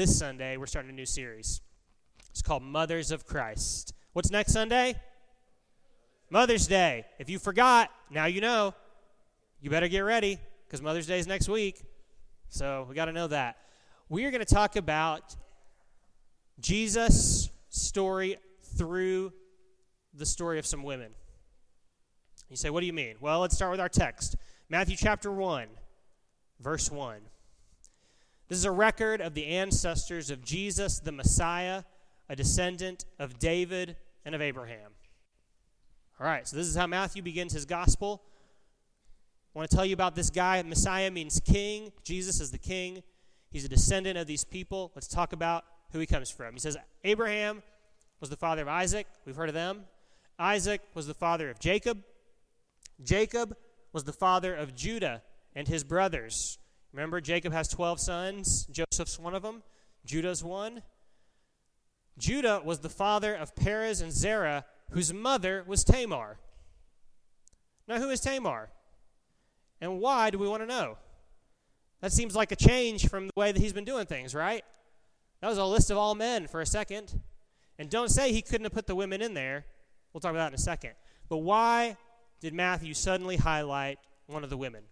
this Sunday, we're starting a new series. It's called Mothers of Christ. What's next Sunday? Mother's Day. If you forgot, now you know. You better get ready because Mother's Day is next week. So we got to know that. We are going to talk about Jesus' story through the story of some women. You say, what do you mean? Well, let's start with our text Matthew chapter 1, verse 1. This is a record of the ancestors of Jesus, the Messiah, a descendant of David and of Abraham. All right, so this is how Matthew begins his gospel. I want to tell you about this guy. Messiah means king. Jesus is the king. He's a descendant of these people. Let's talk about who he comes from. He says, Abraham was the father of Isaac. We've heard of them. Isaac was the father of Jacob. Jacob was the father of Judah and his brothers. Remember, Jacob has 12 sons. Joseph's one of them. Judah's one. Judah was the father of Perez and Zerah, whose mother was Tamar. Now, who is Tamar? And why do we want to know? That seems like a change from the way that he's been doing things, right? That was a list of all men for a second. And don't say he couldn't have put the women in there. We'll talk about that in a second. But why did Matthew suddenly highlight one of the women?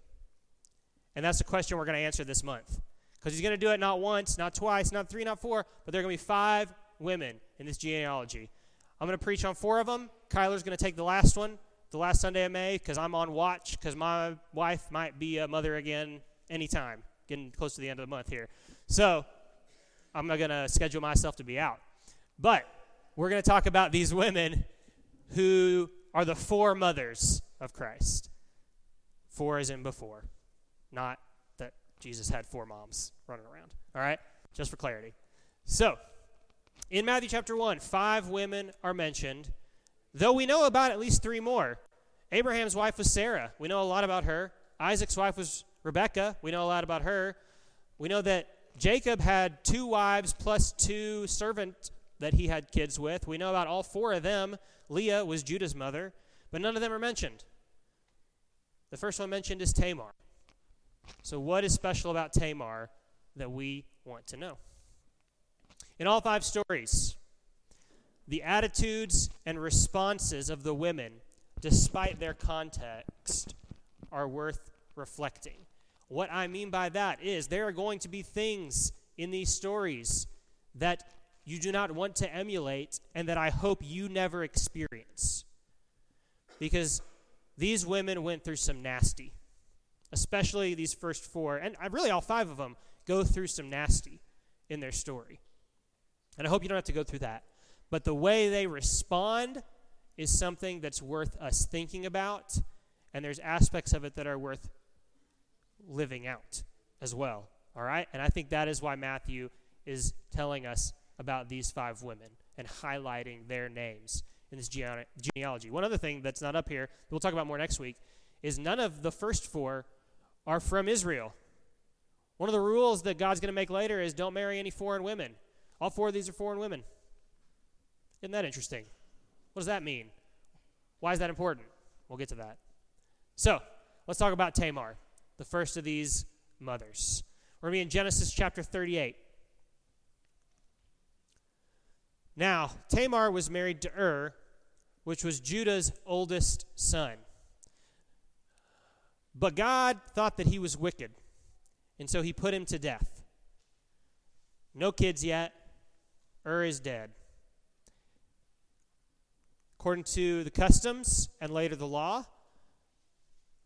And that's the question we're going to answer this month. Because he's going to do it not once, not twice, not three, not four, but there are going to be five women in this genealogy. I'm going to preach on four of them. Kyler's going to take the last one, the last Sunday of May, because I'm on watch, because my wife might be a mother again anytime, getting close to the end of the month here. So I'm not going to schedule myself to be out. But we're going to talk about these women who are the four mothers of Christ. Four in before, not that Jesus had four moms running around. All right? Just for clarity. So, in Matthew chapter 1, five women are mentioned, though we know about at least three more. Abraham's wife was Sarah. We know a lot about her. Isaac's wife was Rebecca. We know a lot about her. We know that Jacob had two wives plus two servant that he had kids with. We know about all four of them. Leah was Judah's mother, but none of them are mentioned. The first one mentioned is Tamar. So, what is special about Tamar that we want to know? In all five stories, the attitudes and responses of the women, despite their context, are worth reflecting. What I mean by that is there are going to be things in these stories that you do not want to emulate and that I hope you never experience. Because these women went through some nasty, especially these first four, and uh, really all five of them go through some nasty in their story. And I hope you don't have to go through that. But the way they respond is something that's worth us thinking about, and there's aspects of it that are worth living out as well. All right? And I think that is why Matthew is telling us about these five women and highlighting their names in this gene- genealogy. One other thing that's not up here, we'll talk about more next week, is none of the first four are from Israel. One of the rules that God's going to make later is don't marry any foreign women. All four of these are foreign women. Isn't that interesting? What does that mean? Why is that important? We'll get to that. So, let's talk about Tamar the first of these mothers. We're going to be in Genesis chapter 38. Now, Tamar was married to Ur, which was Judah's oldest son. But God thought that he was wicked, and so he put him to death. No kids yet. Ur is dead. According to the customs and later the law,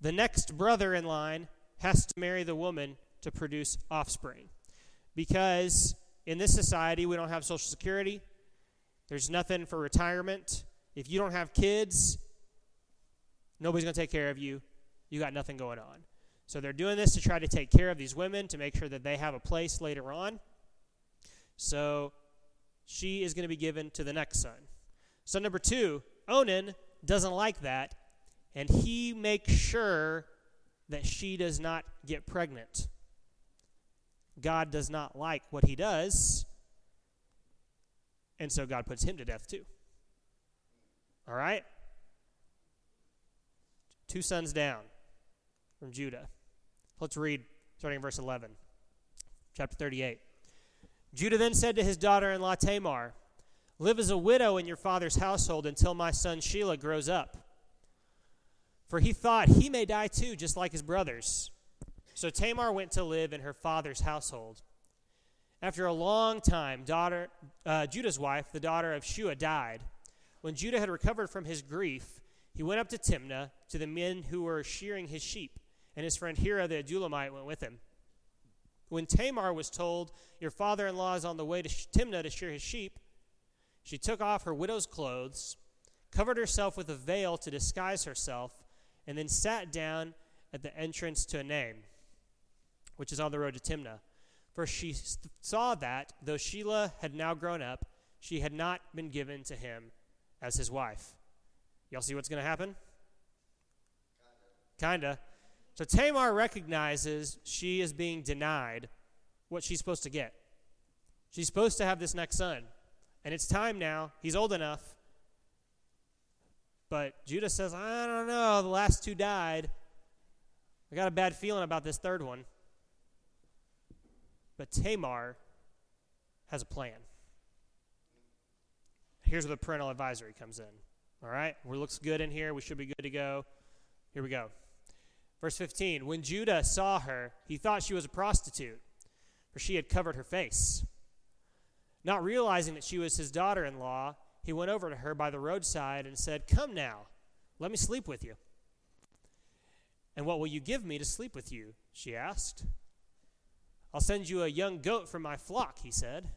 the next brother in line has to marry the woman to produce offspring. Because in this society, we don't have Social Security, there's nothing for retirement. If you don't have kids, nobody's going to take care of you. You got nothing going on. So they're doing this to try to take care of these women to make sure that they have a place later on. So she is going to be given to the next son. Son number two, Onan doesn't like that, and he makes sure that she does not get pregnant. God does not like what he does, and so God puts him to death too. All right? Two sons down from Judah. Let's read starting in verse 11, chapter 38. Judah then said to his daughter in law Tamar, Live as a widow in your father's household until my son Shelah grows up. For he thought he may die too, just like his brothers. So Tamar went to live in her father's household. After a long time, daughter, uh, Judah's wife, the daughter of Shua, died. When Judah had recovered from his grief, he went up to Timnah to the men who were shearing his sheep, and his friend Hira the Adullamite went with him. When Tamar was told, Your father in law is on the way to Timnah to shear his sheep, she took off her widow's clothes, covered herself with a veil to disguise herself, and then sat down at the entrance to Enaim, which is on the road to Timnah. For she saw that, though Shelah had now grown up, she had not been given to him as his wife. Y'all see what's going to happen? Kinda. So Tamar recognizes she is being denied what she's supposed to get. She's supposed to have this next son. And it's time now. He's old enough. But Judah says, I don't know. The last two died. I got a bad feeling about this third one. But Tamar has a plan. Here's where the parental advisory comes in. All right? We looks good in here. We should be good to go. Here we go. Verse 15 When Judah saw her, he thought she was a prostitute, for she had covered her face. Not realizing that she was his daughter in law, he went over to her by the roadside and said, Come now, let me sleep with you. And what will you give me to sleep with you? She asked. I'll send you a young goat from my flock, he said.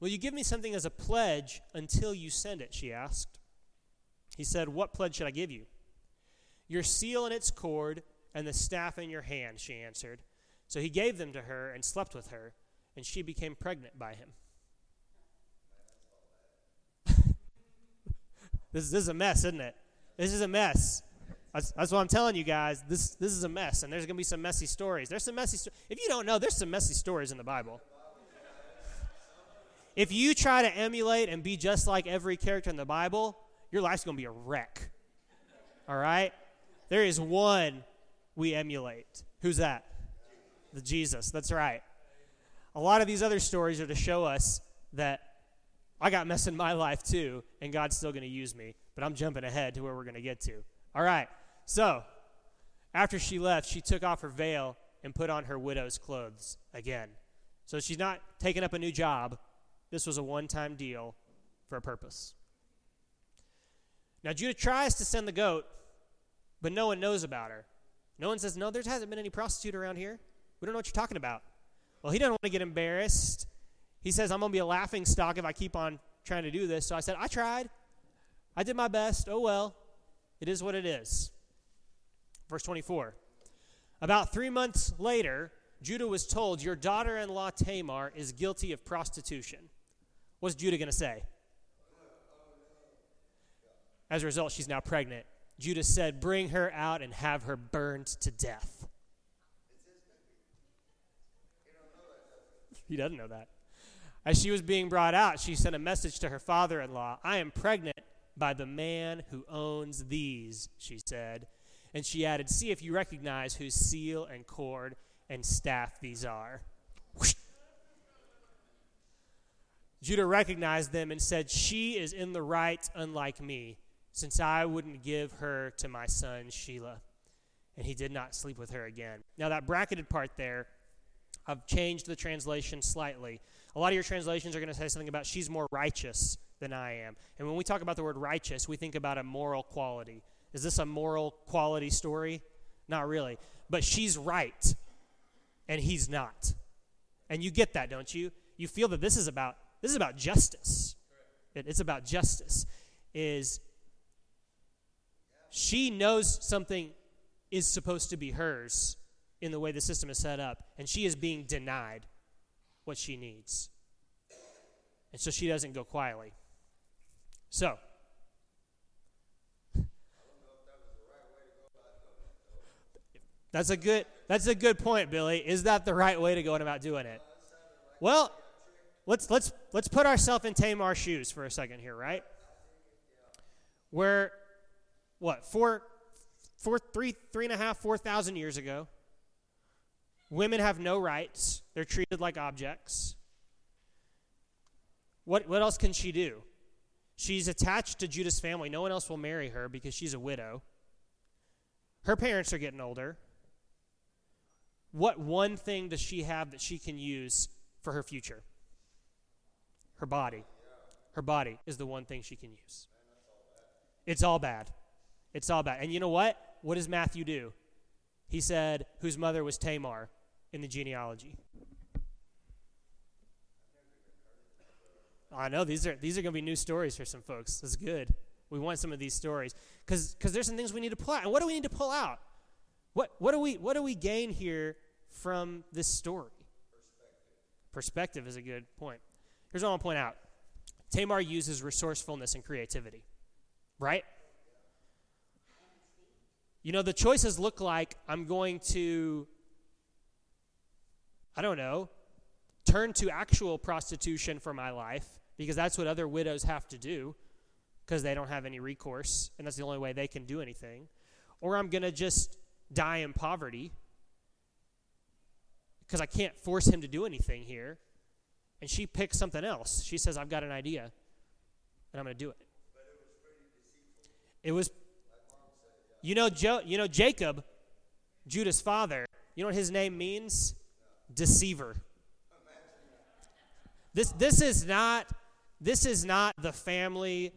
Will you give me something as a pledge until you send it? She asked. He said, What pledge should I give you? Your seal and its cord, and the staff in your hand, she answered. So he gave them to her and slept with her and she became pregnant by him. this, this is a mess, isn't it? This is a mess. That's, that's what I'm telling you guys. This, this is a mess, and there's going to be some messy stories. There's some messy sto- If you don't know, there's some messy stories in the Bible. If you try to emulate and be just like every character in the Bible, your life's going to be a wreck. All right? There is one we emulate. Who's that? The Jesus. That's right. A lot of these other stories are to show us that I got mess in my life too, and God's still going to use me. But I'm jumping ahead to where we're going to get to. All right. So, after she left, she took off her veil and put on her widow's clothes again. So she's not taking up a new job. This was a one time deal for a purpose. Now, Judah tries to send the goat, but no one knows about her. No one says, No, there hasn't been any prostitute around here. We don't know what you're talking about. Well, he doesn't want to get embarrassed. He says, I'm going to be a laughing stock if I keep on trying to do this. So I said, I tried. I did my best. Oh, well. It is what it is. Verse 24. About three months later, Judah was told, Your daughter in law Tamar is guilty of prostitution. What's Judah going to say? As a result, she's now pregnant. Judah said, Bring her out and have her burned to death. He doesn't know that. As she was being brought out, she sent a message to her father in law I am pregnant by the man who owns these, she said. And she added, See if you recognize whose seal and cord and staff these are. Judah recognized them and said, She is in the right, unlike me, since I wouldn't give her to my son Shelah. And he did not sleep with her again. Now, that bracketed part there I've changed the translation slightly. A lot of your translations are going to say something about she's more righteous than I am. And when we talk about the word righteous, we think about a moral quality. Is this a moral quality story? Not really. But she's right, and he's not. And you get that, don't you? You feel that this is about this is about justice. It, it's about justice. Is she knows something is supposed to be hers, in the way the system is set up, and she is being denied what she needs. And so she doesn't go quietly. So, that's a good that's a good point, Billy. Is that the right way to go about doing it? Well, let's let's let's put ourselves in Tamar's shoes for a second here, right? Where what four four three three and a half four thousand years ago Women have no rights, they're treated like objects. What, what else can she do? She's attached to Judah's family. No one else will marry her because she's a widow. Her parents are getting older. What one thing does she have that she can use for her future? Her body. Her body is the one thing she can use. It's all bad. It's all bad. And you know what? What does Matthew do? He said, whose mother was Tamar in the genealogy. I know these are these are going to be new stories for some folks. That's good. We want some of these stories because because there's some things we need to pull out. And what do we need to pull out? What what do we what do we gain here from this story? Perspective, Perspective is a good point. Here's what I want to point out. Tamar uses resourcefulness and creativity, right? You know, the choices look like I'm going to, I don't know, turn to actual prostitution for my life because that's what other widows have to do because they don't have any recourse and that's the only way they can do anything. Or I'm going to just die in poverty because I can't force him to do anything here. And she picks something else. She says, I've got an idea and I'm going to do it. It was you know, jo- you know Jacob, Judah's father, you know what his name means? Deceiver. This, this is not this is not the family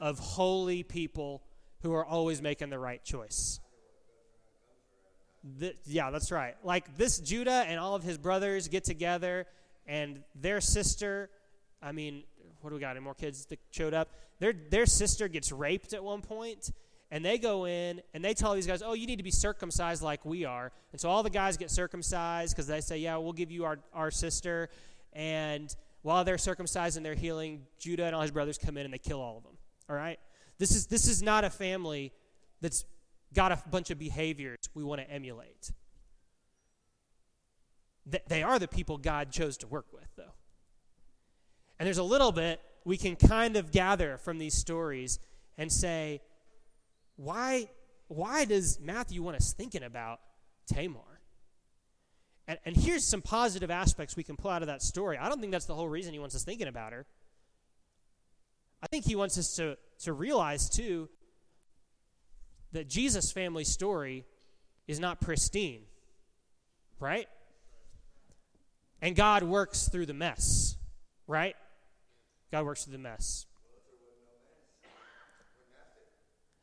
of holy people who are always making the right choice. The, yeah, that's right. Like this Judah and all of his brothers get together and their sister, I mean, what do we got? Any more kids that showed up? Their their sister gets raped at one point and they go in and they tell these guys, oh, you need to be circumcised like we are. And so all the guys get circumcised because they say, yeah, we'll give you our, our sister. And while they're circumcised and they're healing, Judah and all his brothers come in and they kill all of them. All right? This is, this is not a family that's got a bunch of behaviors we want to emulate. They are the people God chose to work with, though. And there's a little bit we can kind of gather from these stories and say, why, why does Matthew want us thinking about Tamar? And, and here's some positive aspects we can pull out of that story. I don't think that's the whole reason he wants us thinking about her. I think he wants us to, to realize, too, that Jesus' family story is not pristine, right? And God works through the mess, right? God works through the mess.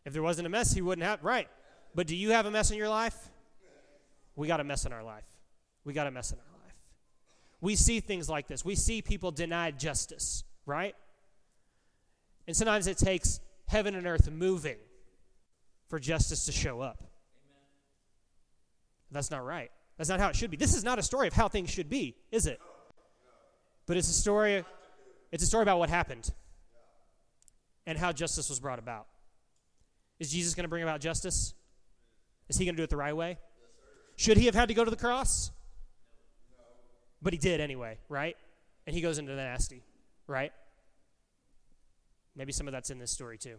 If there wasn't a mess, he wouldn't have. Right. But do you have a mess in your life? We got a mess in our life. We got a mess in our life. We see things like this. We see people denied justice, right? And sometimes it takes heaven and earth moving for justice to show up. Amen. That's not right. That's not how it should be. This is not a story of how things should be, is it? But it's a story it's a story about what happened and how justice was brought about. Is Jesus going to bring about justice? Is he going to do it the right way? Should he have had to go to the cross? But he did anyway, right? And he goes into the nasty, right? Maybe some of that's in this story too.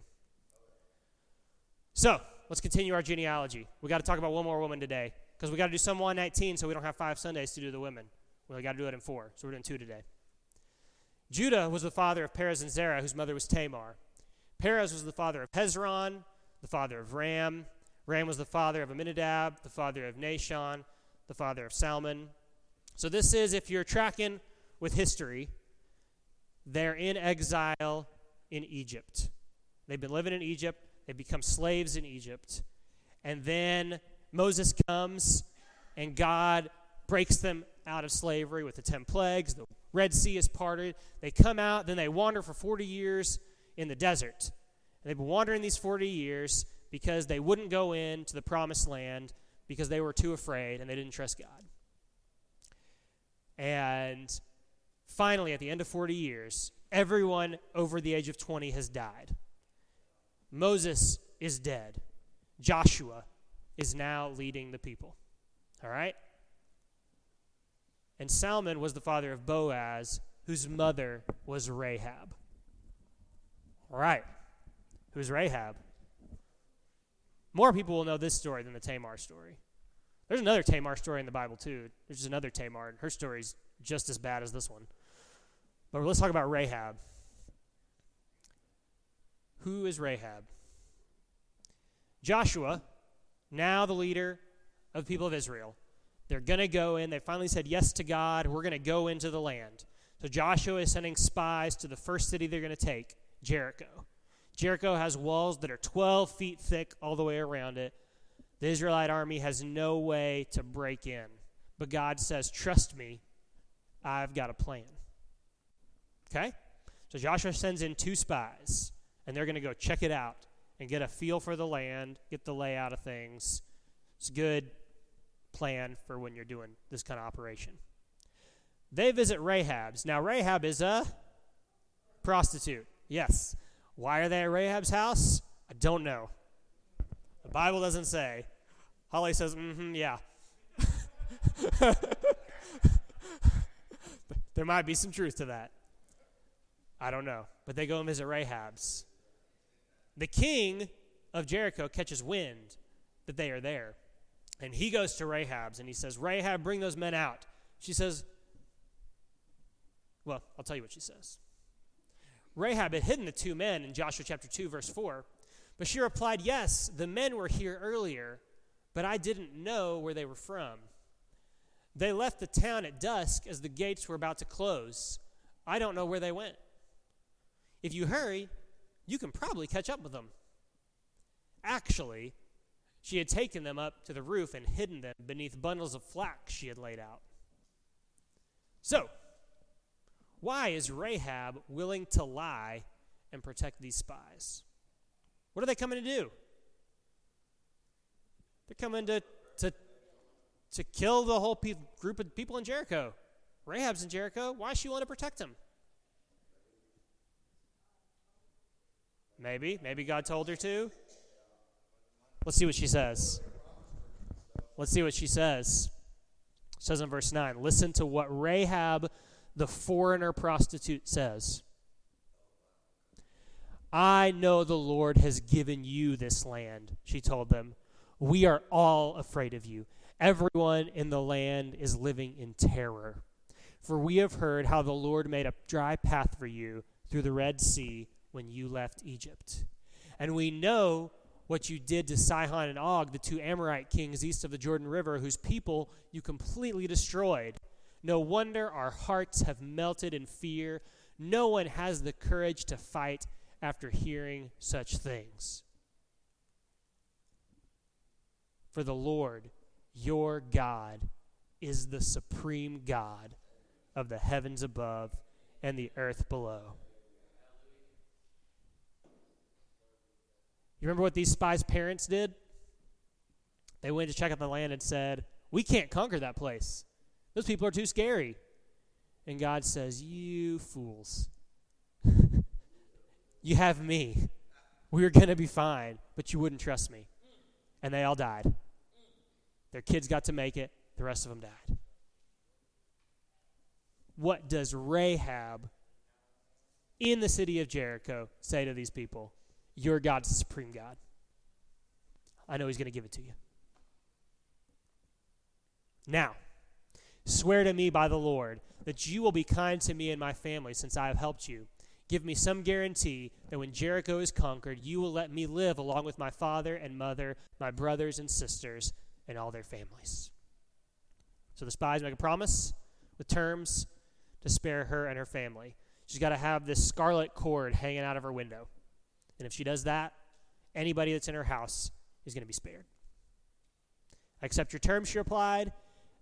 So, let's continue our genealogy. We got to talk about one more woman today because we got to do some 119 so we don't have five Sundays to do the women. We got to do it in four, so we're doing two today. Judah was the father of Perez and Zerah, whose mother was Tamar. Perez was the father of Hezron, the father of Ram. Ram was the father of Amminadab, the father of Nahshon, the father of Salmon. So this is, if you're tracking with history, they're in exile in Egypt. They've been living in Egypt. They become slaves in Egypt. And then Moses comes and God breaks them out of slavery with the 10 plagues. The Red Sea is parted. They come out, then they wander for 40 years in the desert. And they've been wandering these 40 years because they wouldn't go into the promised land because they were too afraid and they didn't trust God. And finally, at the end of 40 years, everyone over the age of 20 has died. Moses is dead. Joshua is now leading the people. All right? And Salmon was the father of Boaz, whose mother was Rahab. All right who's Rahab. More people will know this story than the Tamar story. There's another Tamar story in the Bible, too. There's just another Tamar, and her story's just as bad as this one. But let's talk about Rahab. Who is Rahab? Joshua, now the leader of the people of Israel. They're going to go in. They finally said yes to God. We're going to go into the land. So Joshua is sending spies to the first city they're going to take, Jericho. Jericho has walls that are 12 feet thick all the way around it. The Israelite army has no way to break in. But God says, Trust me, I've got a plan. Okay? So Joshua sends in two spies, and they're going to go check it out and get a feel for the land, get the layout of things. It's a good plan for when you're doing this kind of operation. They visit Rahab's. Now, Rahab is a prostitute. Yes. Why are they at Rahab's house? I don't know. The Bible doesn't say. Holly says, mm hmm, yeah. there might be some truth to that. I don't know. But they go and visit Rahab's. The king of Jericho catches wind that they are there. And he goes to Rahab's and he says, Rahab, bring those men out. She says, Well, I'll tell you what she says. Rahab had hidden the two men in Joshua chapter 2, verse 4. But she replied, Yes, the men were here earlier, but I didn't know where they were from. They left the town at dusk as the gates were about to close. I don't know where they went. If you hurry, you can probably catch up with them. Actually, she had taken them up to the roof and hidden them beneath bundles of flax she had laid out. So, why is Rahab willing to lie and protect these spies? What are they coming to do? They're coming to, to, to kill the whole pe- group of people in Jericho. Rahab's in Jericho. Why does she want to protect them? Maybe. Maybe God told her to. Let's see what she says. Let's see what she says. It says in verse 9 Listen to what Rahab, the foreigner prostitute, says. I know the Lord has given you this land, she told them. We are all afraid of you. Everyone in the land is living in terror. For we have heard how the Lord made a dry path for you through the Red Sea when you left Egypt. And we know what you did to Sihon and Og, the two Amorite kings east of the Jordan River, whose people you completely destroyed. No wonder our hearts have melted in fear. No one has the courage to fight after hearing such things. For the Lord, your God, is the supreme God of the heavens above and the earth below. You remember what these spies' parents did? They went to check out the land and said, We can't conquer that place. Those people are too scary. And God says, You fools. you have me. We are going to be fine, but you wouldn't trust me. And they all died. Their kids got to make it, the rest of them died. What does Rahab in the city of Jericho say to these people? Your God's the supreme God. I know He's going to give it to you. Now, swear to me by the Lord that you will be kind to me and my family since I have helped you. Give me some guarantee that when Jericho is conquered, you will let me live along with my father and mother, my brothers and sisters, and all their families. So the spies make a promise with terms to spare her and her family. She's got to have this scarlet cord hanging out of her window. And if she does that, anybody that's in her house is going to be spared. I accept your terms, she replied,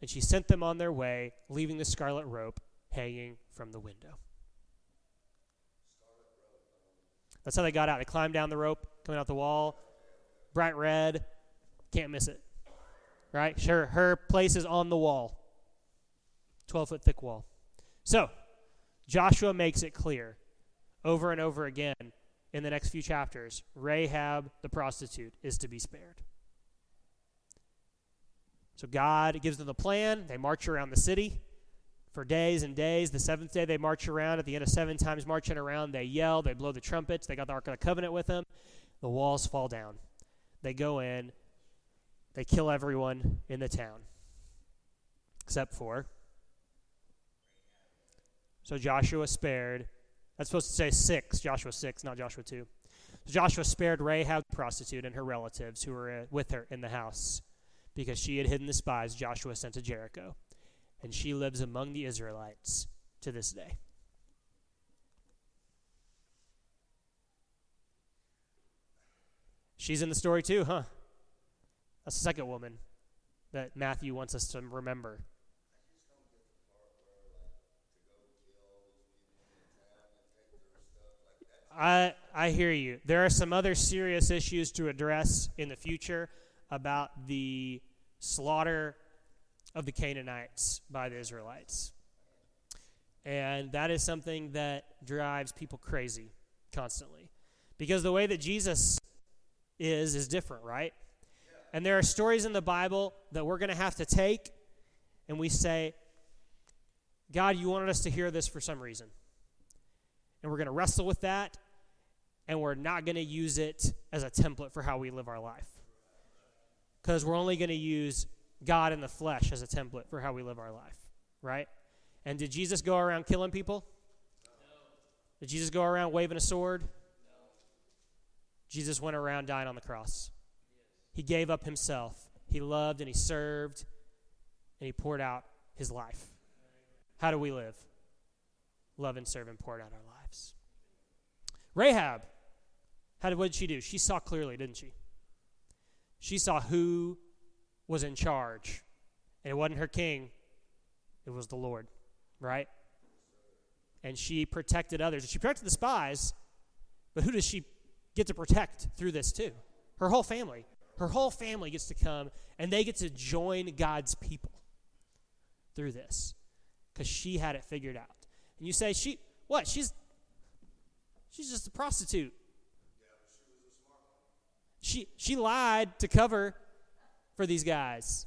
and she sent them on their way, leaving the scarlet rope hanging from the window. That's how they got out. They climbed down the rope, coming out the wall, bright red, can't miss it. Right? Sure, her place is on the wall, 12 foot thick wall. So, Joshua makes it clear over and over again in the next few chapters, Rahab the prostitute is to be spared. So God gives them the plan. They march around the city for days and days. The seventh day, they march around. At the end of seven times marching around, they yell, they blow the trumpets. They got the Ark of the Covenant with them. The walls fall down. They go in, they kill everyone in the town, except for So Joshua spared. That's supposed to say 6, Joshua 6, not Joshua 2. So Joshua spared Rahab the prostitute and her relatives who were uh, with her in the house because she had hidden the spies Joshua sent to Jericho. And she lives among the Israelites to this day. She's in the story too, huh? The second woman that Matthew wants us to remember. I I hear you. There are some other serious issues to address in the future about the slaughter of the Canaanites by the Israelites. And that is something that drives people crazy constantly. Because the way that Jesus is is different, right? And there are stories in the Bible that we're going to have to take and we say, God, you wanted us to hear this for some reason. And we're going to wrestle with that, and we're not going to use it as a template for how we live our life. Because we're only going to use God in the flesh as a template for how we live our life, right? And did Jesus go around killing people? No. Did Jesus go around waving a sword? No. Jesus went around dying on the cross. He gave up himself. He loved and he served and he poured out his life. How do we live? Love and serve and pour out our lives. Rahab, how did, what did she do? She saw clearly, didn't she? She saw who was in charge. And it wasn't her king, it was the Lord, right? And she protected others. She protected the spies, but who does she get to protect through this too? Her whole family. Her whole family gets to come and they get to join God's people through this because she had it figured out. And you say, she, what? She's, she's just a prostitute. She, she lied to cover for these guys.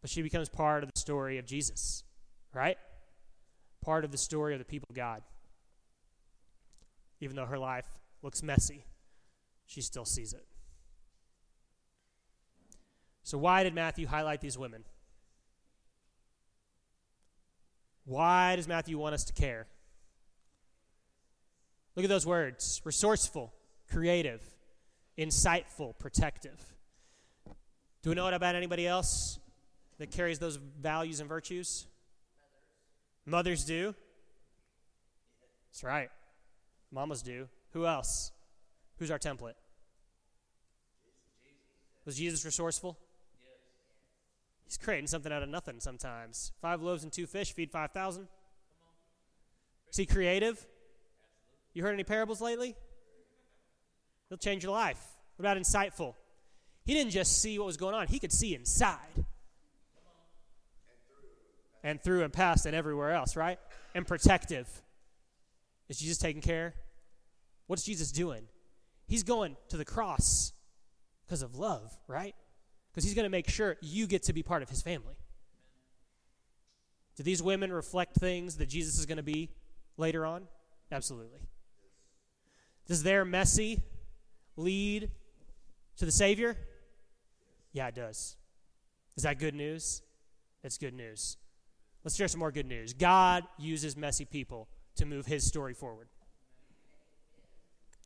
But she becomes part of the story of Jesus, right? Part of the story of the people of God. Even though her life looks messy, she still sees it. So, why did Matthew highlight these women? Why does Matthew want us to care? Look at those words resourceful, creative, insightful, protective. Do we know it about anybody else that carries those values and virtues? Mothers, Mothers do. That's right. Mamas do. Who else? Who's our template? Was Jesus resourceful? Yes. He's creating something out of nothing sometimes. Five loaves and two fish feed 5,000. Is he creative? You heard any parables lately? He'll change your life. What about insightful? He didn't just see what was going on, he could see inside. And through and past and everywhere else, right? And protective. Is Jesus taking care? What's Jesus doing? He's going to the cross because of love, right? because he's going to make sure you get to be part of his family. Do these women reflect things that Jesus is going to be later on? Absolutely. Does their messy lead to the Savior? Yeah, it does. Is that good news? It's good news. Let's share some more good news. God uses messy people to move his story forward.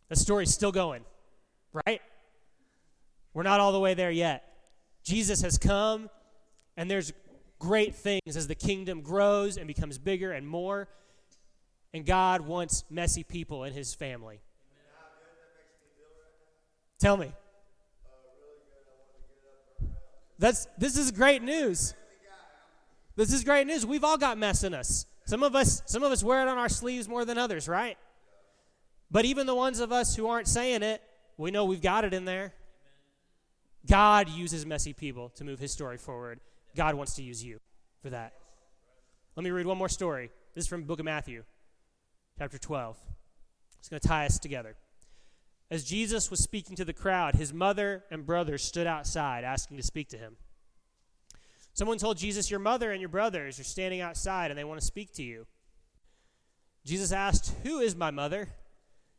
The story's still going, right? We're not all the way there yet. Jesus has come, and there's great things as the kingdom grows and becomes bigger and more. And God wants messy people in his family. Tell me. That's this is great news. This is great news. We've all got mess in us. Some of us some of us wear it on our sleeves more than others, right? But even the ones of us who aren't saying it, we know we've got it in there. God uses messy people to move his story forward. God wants to use you for that. Let me read one more story. This is from book of Matthew, chapter 12. It's going to tie us together. As Jesus was speaking to the crowd, his mother and brothers stood outside asking to speak to him. Someone told Jesus, Your mother and your brothers are standing outside and they want to speak to you. Jesus asked, Who is my mother?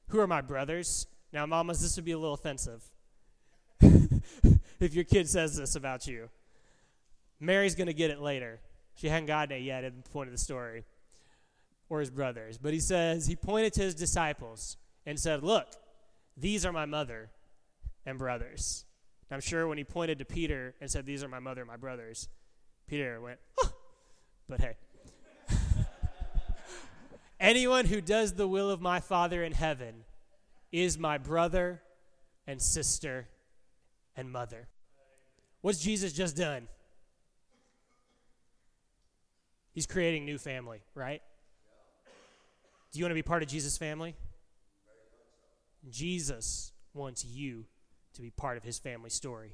Who are my brothers? Now, mamas, this would be a little offensive. if your kid says this about you. Mary's going to get it later. She hadn't gotten it yet at the point of the story. or his brothers, but he says he pointed to his disciples and said, Look, these are my mother and brothers. And I'm sure when he pointed to Peter and said, These are my mother and my brothers, Peter went, huh. But hey. Anyone who does the will of my Father in heaven is my brother and sister and mother. What's Jesus just done? He's creating new family, right? Do you want to be part of Jesus' family? Jesus wants you to be part of his family story.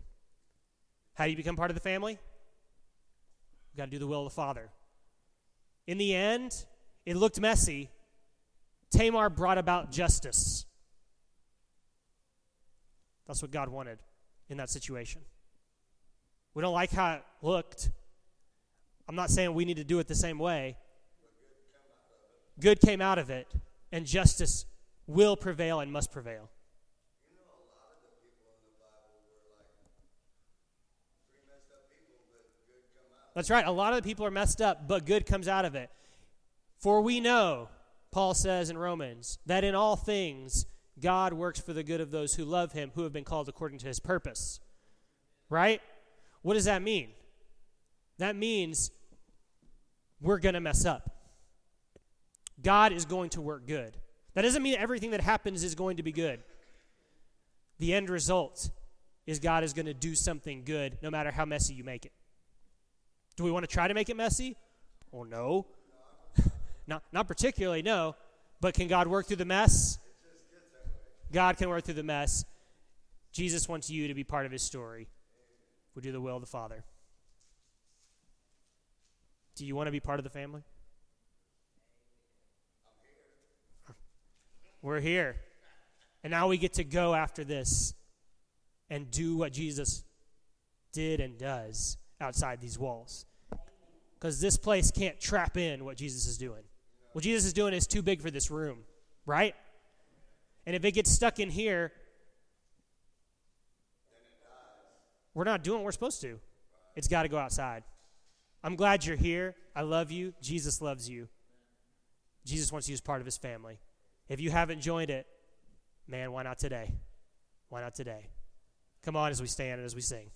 How do you become part of the family? You've got to do the will of the Father. In the end, it looked messy. Tamar brought about justice. That's what God wanted in that situation. We don't like how it looked. I'm not saying we need to do it the same way. Good came out of it, and justice will prevail and must prevail. That's right. A lot of the people are messed up, but good comes out of it. For we know, Paul says in Romans, that in all things God works for the good of those who love him, who have been called according to his purpose. Right? What does that mean? That means we're going to mess up. God is going to work good. That doesn't mean everything that happens is going to be good. The end result is God is going to do something good no matter how messy you make it. Do we want to try to make it messy? Oh, no. not, not particularly, no. But can God work through the mess? God can work through the mess. Jesus wants you to be part of his story. We do the will of the Father. Do you want to be part of the family? We're here. And now we get to go after this and do what Jesus did and does outside these walls. Because this place can't trap in what Jesus is doing. What Jesus is doing is too big for this room, right? And if it gets stuck in here, we're not doing what we're supposed to. It's got to go outside. I'm glad you're here. I love you. Jesus loves you. Jesus wants you as part of his family. If you haven't joined it, man, why not today? Why not today? Come on as we stand and as we sing.